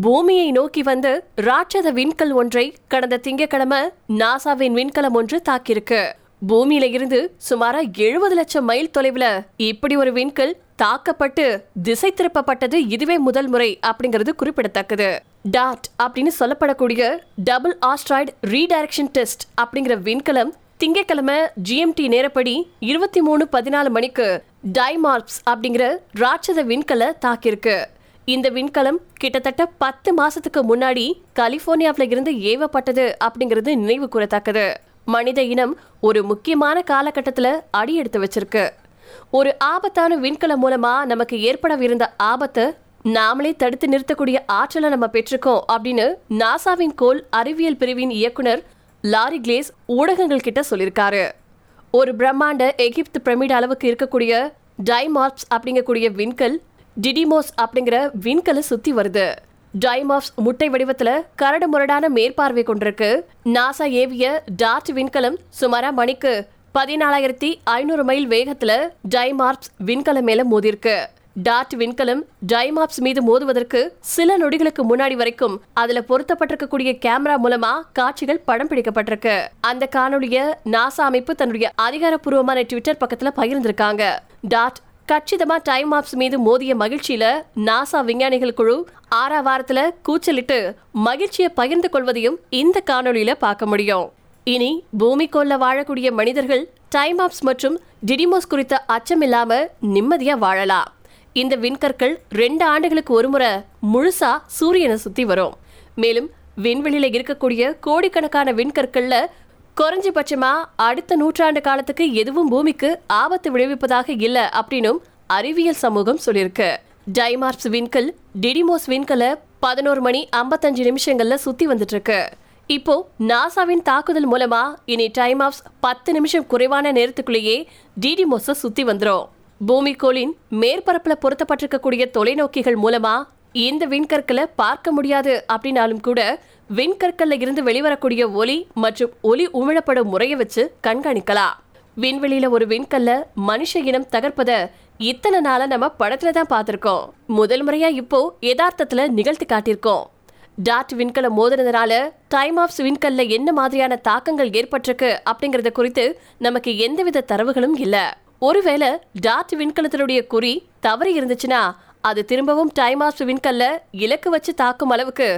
பூமியை நோக்கி வந்து ராட்சத விண்கல் ஒன்றை கடந்த திங்கட்கிழமை நாசாவின் விண்கலம் ஒன்று தாக்கியிருக்கு. பூமியில இருந்து சுமாரா எழுபது லட்சம் மைல் தொலைவுல இப்படி ஒரு விண்கல் தாக்கப்பட்டு திசை திருப்பப்பட்டது இதுவே முதல் முறை அப்படிங்கிறது குறிப்பிடத்தக்கது. டாட் அப்படின்னு சொல்லப்படக்கூடிய டபுள் ஆஸ்ட்ராய்டு ரீடைரக்ஷன் டெஸ்ட் அப்படிங்கிற விண்கலம் திங்கட்கிழமை ஜிஎம்டி நேரப்படி இருபத்தி மூணு பதினாலு மணிக்கு டைமார்ப்ஸ் அப்படிங்கிற ராட்சத விண்கலை தாக்கியிருக்கு. இந்த விண்கலம் கிட்டத்தட்ட பத்து மாசத்துக்கு முன்னாடி கலிபோர்னியாவில இருந்து ஏவப்பட்டது அப்படிங்கிறது நினைவு கூறத்தக்கது. மனித இனம் ஒரு முக்கியமான காலகட்டத்துல அடி எடுத்து வச்சிருக்கு. ஒரு ஆபத்தான விண்கலம் மூலமா நமக்கு ஏற்படவிருந்த ஆபத்தை நாமளே தடுத்து நிறுத்தக்கூடிய ஆற்றலை நம்ம பெற்றிருக்கோம் அப்படின்னு நாசாவின் கோல் அறிவியல் பிரிவின் இயக்குனர் லாரி கிளேஸ் ஊடகங்கள் கிட்ட சொல்லியிருக்காரு. ஒரு பிரம்மாண்ட எகிப்து பிரமிட் அளவுக்கு இருக்கக்கூடிய டைமார்ப்ஸ் அப்படிங்கக்கூடிய விண்கல் டிடிமோஸ் அப்படிங்கிற விண்கலை சுத்தி வருது. டைமார்ப்ஸ் முட்டை வடிவத்துல கரடு முரடான மேற்பார்வை கொண்டிருக்கு. நாசா ஏவிய டார்ட் விண்கலம் சுமாரா மணிக்கு பதினாலாயிரத்தி ஐநூறு மைல் வேகத்துல டைமார்ப்ஸ் விண்கலம் மேல மோதிருக்கு. டார்ட் விண்கலம் டைமாப்ஸ் மீது மோதுவதற்கு சில நொடிகளுக்கு முன்னாடி வரைக்கும் அதுல பொருத்தப்பட்டிருக்கக்கூடிய கேமரா மூலமா காட்சிகள் படம் பிடிக்கப்பட்டிருக்கு. அந்த காணொலிய நாசா அமைப்பு தன்னுடைய அதிகாரப்பூர்வமான ட்விட்டர் பக்கத்துல பகிர்ந்திருக்காங்க. டாட் கச்சிதமா டைம் ஆப்ஸ் மீது மோதிய மகிழ்ச்சியில நாசா விஞ்ஞானிகள் குழு ஆறா வாரத்துல கூச்சலிட்டு மகிழ்ச்சியை பகிர்ந்து கொள்வதையும் இந்த காணொளியில பார்க்க முடியும். இனி பூமிக்கோள்ல வாழக்கூடிய மனிதர்கள் டைம் ஆப்ஸ் மற்றும் டிடிமோஸ் குறித்த அச்சம் இல்லாம நிம்மதியா வாழலாம். இந்த விண்கற்கள் ரெண்டு ஆண்டுகளுக்கு ஒருமுறை முழுசா சூரியனை சுத்தி வரும். மேலும் விண்வெளியில இருக்கக்கூடிய கோடிக்கணக்கான விண்கற்கள்ல குறைஞ்சபட்சமா அடுத்த நூற்றாண்டு காலத்துக்கு எதுவும் பூமிக்கு ஆபத்து விளைவிப்பதாக இல்ல அப்படின்னும் அறிவியல் சமூகம் சொல்லியிருக்கு டைமார்ப்ஸ் விண்கல் டிடிமோஸ் விண்கலை பதினோரு மணி ஐம்பத்தஞ்சு நிமிஷங்கள்ல சுத்தி வந்துட்டு இருக்கு இப்போ நாசாவின் தாக்குதல் மூலமா இனி டைம் ஆஃப்ஸ் பத்து நிமிஷம் குறைவான நேரத்துக்குள்ளேயே டிடிமோஸ சுத்தி வந்துரும். பூமிக்கோளின் மேற்பரப்புல பொருத்தப்பட்டிருக்கக்கூடிய தொலைநோக்கிகள் மூலமா இந்த விண்கற்களை பார்க்க முடியாது அப்படின்னாலும் கூட விண்கற்கல்ல இருந்து வெளிவரக்கூடிய ஒலி மற்றும் ஒலி உமிழப்படும் முறையை வச்சு கண்காணிக்கலாம். விண்வெளியில ஒரு விண்கல்ல மனுஷ இனம் தகர்ப்பத இத்தனை நாளா நம்ம படத்துல தான் பார்த்திருக்கோம். முதல் முறையா இப்போ யதார்த்தத்துல நிகழ்த்தி காட்டியிருக்கோம். டாட் விண்கல மோதினதுனால டைம் ஆஃப் விண்கல்ல என்ன மாதிரியான தாக்கங்கள் ஏற்பட்டிருக்கு அப்படிங்கறத குறித்து நமக்கு எந்தவித தரவுகளும் இல்ல. ஒருவேளை டாட் விண்கலத்தினுடைய குறி தவறி இருந்துச்சுன்னா அது திரும்பவும் டைம் ஆஃப் விண்கல்ல இலக்கு வச்சு தாக்கும் அளவுக்கு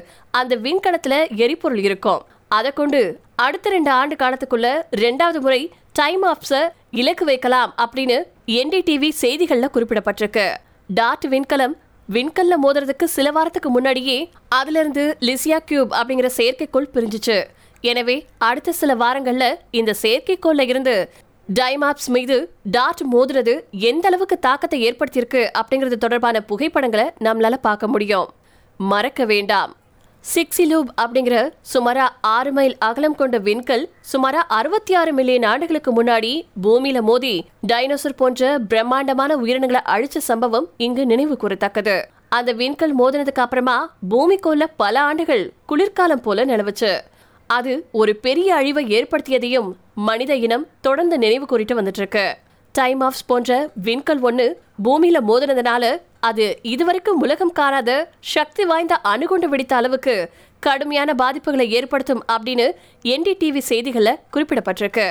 அந்த விண்கலத்துல எரிபொருள் இருக்கும். அதை கொண்டு அடுத்த ரெண்டு ஆண்டு காலத்துக்குள்ள ரெண்டாவது முறை டைம் ஆஃப்ஸ இலக்கு வைக்கலாம் அப்படின்னு என்டிடிவி செய்திகள்ல குறிப்பிடப்பட்டிருக்கு. டாட் விண்கலம் விண்கல்ல மோதுறதுக்கு சில வாரத்துக்கு முன்னாடியே அதுல இருந்து லிசியா கியூப் அப்படிங்கிற செயற்கைக்கோள் பிரிஞ்சுச்சு. எனவே அடுத்த சில வாரங்கள்ல இந்த செயற்கைக்கோள்ல இருந்து டைமாப்ஸ் மீது டாட் மோதுறது எந்த அளவுக்கு தாக்கத்தை ஏற்படுத்தியிருக்கு அப்படிங்கிறது தொடர்பான புகைப்படங்களை நம்மளால பார்க்க முடியும். மறக்க வேண்டாம். சிக்ஸிலூப் அப்படிங்கிற சுமாரா ஆறு மைல் அகலம் கொண்ட விண்கல் சுமாரா அறுபத்தி ஆறு மில்லியன் ஆண்டுகளுக்கு முன்னாடி பூமியில மோதி டைனோசர் போன்ற பிரம்மாண்டமான உயிரினங்களை அழிச்ச சம்பவம் இங்கு நினைவு கூறத்தக்கது. அந்த விண்கல் மோதினதுக்கு அப்புறமா பூமிக்குள்ள பல ஆண்டுகள் குளிர்காலம் போல நிலவுச்சு. அது ஒரு பெரிய அழிவை ஏற்படுத்தியதையும் மனித இனம் தொடர்ந்து நினைவு கூறிட்டு வந்துட்டு இருக்கு டைம் ஆஃப்ஸ் போன்ற விண்கல் ஒன்று பூமியில மோதினதுனால அது இதுவரைக்கும் உலகம் காணாத சக்தி வாய்ந்த அணுகுண்டு வெடித்த அளவுக்கு கடுமையான பாதிப்புகளை ஏற்படுத்தும் அப்படின்னு என்டிடிவி செய்திகளில் குறிப்பிடப்பட்டிருக்கு.